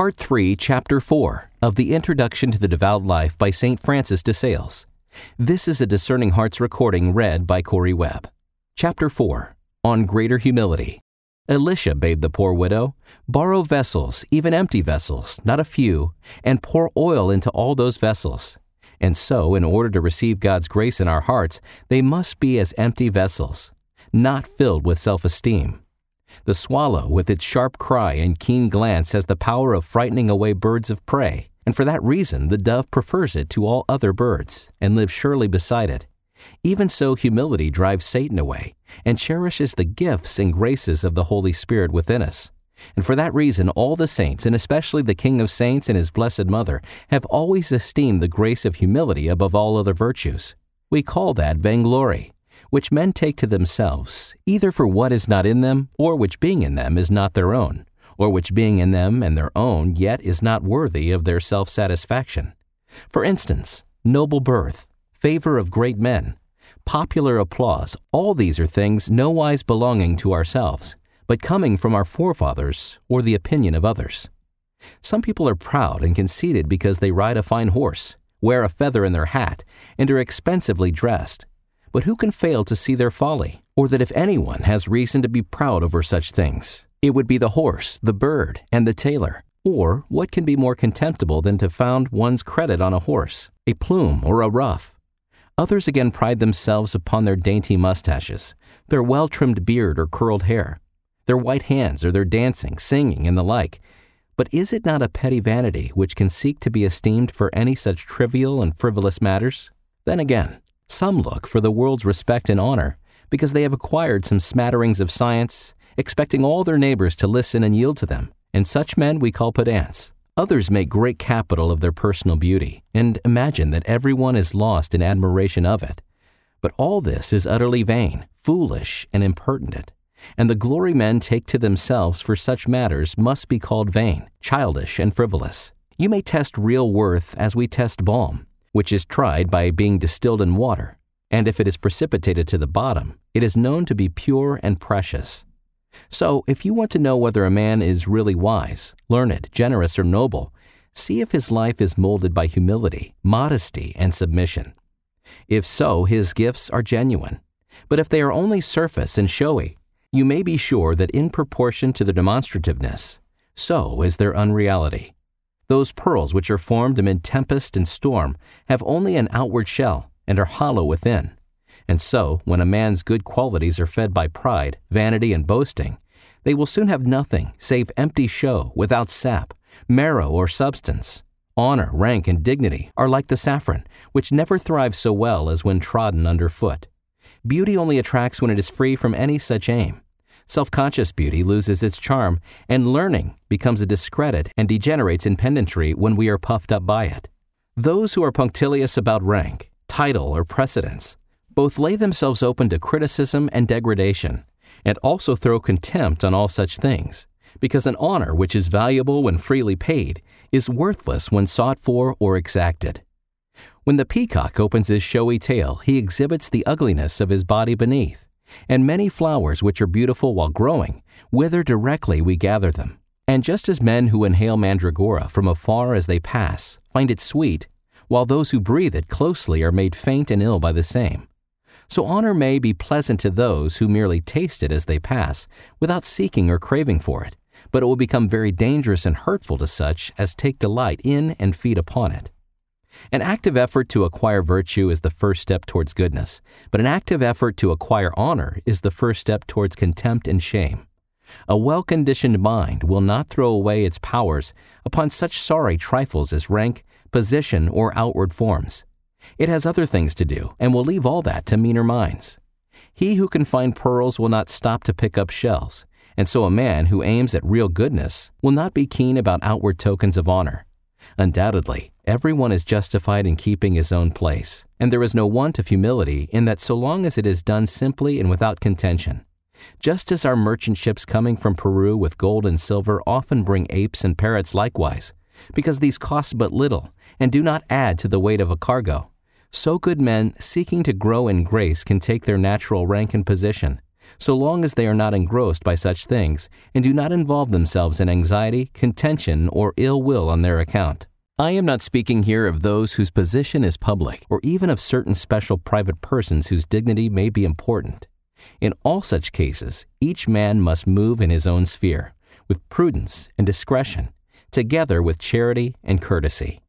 Part 3, Chapter 4 of the Introduction to the Devout Life by St. Francis de Sales. This is a Discerning Hearts recording read by Correy Webb. Chapter 4 On Greater Humility. Elisha bade the poor widow, Borrow vessels, even empty vessels, not a few, and pour oil into all those vessels. And so, in order to receive God's grace in our hearts, they must be as empty vessels, not filled with self esteem. The swallow, with its sharp cry and keen glance, has the power of frightening away birds of prey, and for that reason the dove prefers it to all other birds, and lives surely beside it. Even so, humility drives Satan away, and cherishes the gifts and graces of the Holy Spirit within us. And for that reason, all the saints, and especially the King of Saints and his Blessed Mother, have always esteemed the grace of humility above all other virtues. We call that vainglory which men take to themselves, either for what is not in them, or which being in them is not their own, or which being in them and their own yet is not worthy of their self satisfaction. For instance, noble birth, favor of great men, popular applause, all these are things nowise belonging to ourselves, but coming from our forefathers or the opinion of others. Some people are proud and conceited because they ride a fine horse, wear a feather in their hat, and are expensively dressed, but who can fail to see their folly? Or that if anyone has reason to be proud over such things, it would be the horse, the bird, and the tailor. Or what can be more contemptible than to found one's credit on a horse, a plume, or a ruff? Others again pride themselves upon their dainty mustaches, their well trimmed beard or curled hair, their white hands or their dancing, singing, and the like. But is it not a petty vanity which can seek to be esteemed for any such trivial and frivolous matters? Then again, some look for the world's respect and honor because they have acquired some smatterings of science, expecting all their neighbors to listen and yield to them, and such men we call pedants. Others make great capital of their personal beauty and imagine that everyone is lost in admiration of it. But all this is utterly vain, foolish, and impertinent, and the glory men take to themselves for such matters must be called vain, childish, and frivolous. You may test real worth as we test balm, which is tried by being distilled in water, and if it is precipitated to the bottom, it is known to be pure and precious. So, if you want to know whether a man is really wise, learned, generous, or noble, see if his life is molded by humility, modesty, and submission. If so, his gifts are genuine. But if they are only surface and showy, you may be sure that in proportion to their demonstrativeness, so is their unreality. Those pearls which are formed amid tempest and storm have only an outward shell and are hollow within. And so, when a man's good qualities are fed by pride, vanity, and boasting, they will soon have nothing save empty show without sap, marrow, or substance. Honor, rank, and dignity are like the saffron, which never thrives so well as when trodden under foot. Beauty only attracts when it is free from any such aim. Self conscious beauty loses its charm, and learning becomes a discredit and degenerates in pedantry when we are puffed up by it. Those who are punctilious about rank, title, or precedence both lay themselves open to criticism and degradation, and also throw contempt on all such things, because an honor which is valuable when freely paid is worthless when sought for or exacted. When the peacock opens his showy tail, he exhibits the ugliness of his body beneath and many flowers which are beautiful while growing wither directly we gather them. And just as men who inhale mandragora from afar as they pass find it sweet, while those who breathe it closely are made faint and ill by the same. So honor may be pleasant to those who merely taste it as they pass, without seeking or craving for it, but it will become very dangerous and hurtful to such as take delight in and feed upon it. An active effort to acquire virtue is the first step towards goodness, but an active effort to acquire honor is the first step towards contempt and shame. A well conditioned mind will not throw away its powers upon such sorry trifles as rank, position, or outward forms. It has other things to do, and will leave all that to meaner minds. He who can find pearls will not stop to pick up shells, and so a man who aims at real goodness will not be keen about outward tokens of honor. Undoubtedly, everyone is justified in keeping his own place, and there is no want of humility in that so long as it is done simply and without contention. Just as our merchant ships coming from Peru with gold and silver often bring apes and parrots likewise, because these cost but little and do not add to the weight of a cargo, so good men seeking to grow in grace can take their natural rank and position, so long as they are not engrossed by such things and do not involve themselves in anxiety, contention, or ill will on their account. I am not speaking here of those whose position is public, or even of certain special private persons whose dignity may be important. In all such cases, each man must move in his own sphere, with prudence and discretion, together with charity and courtesy.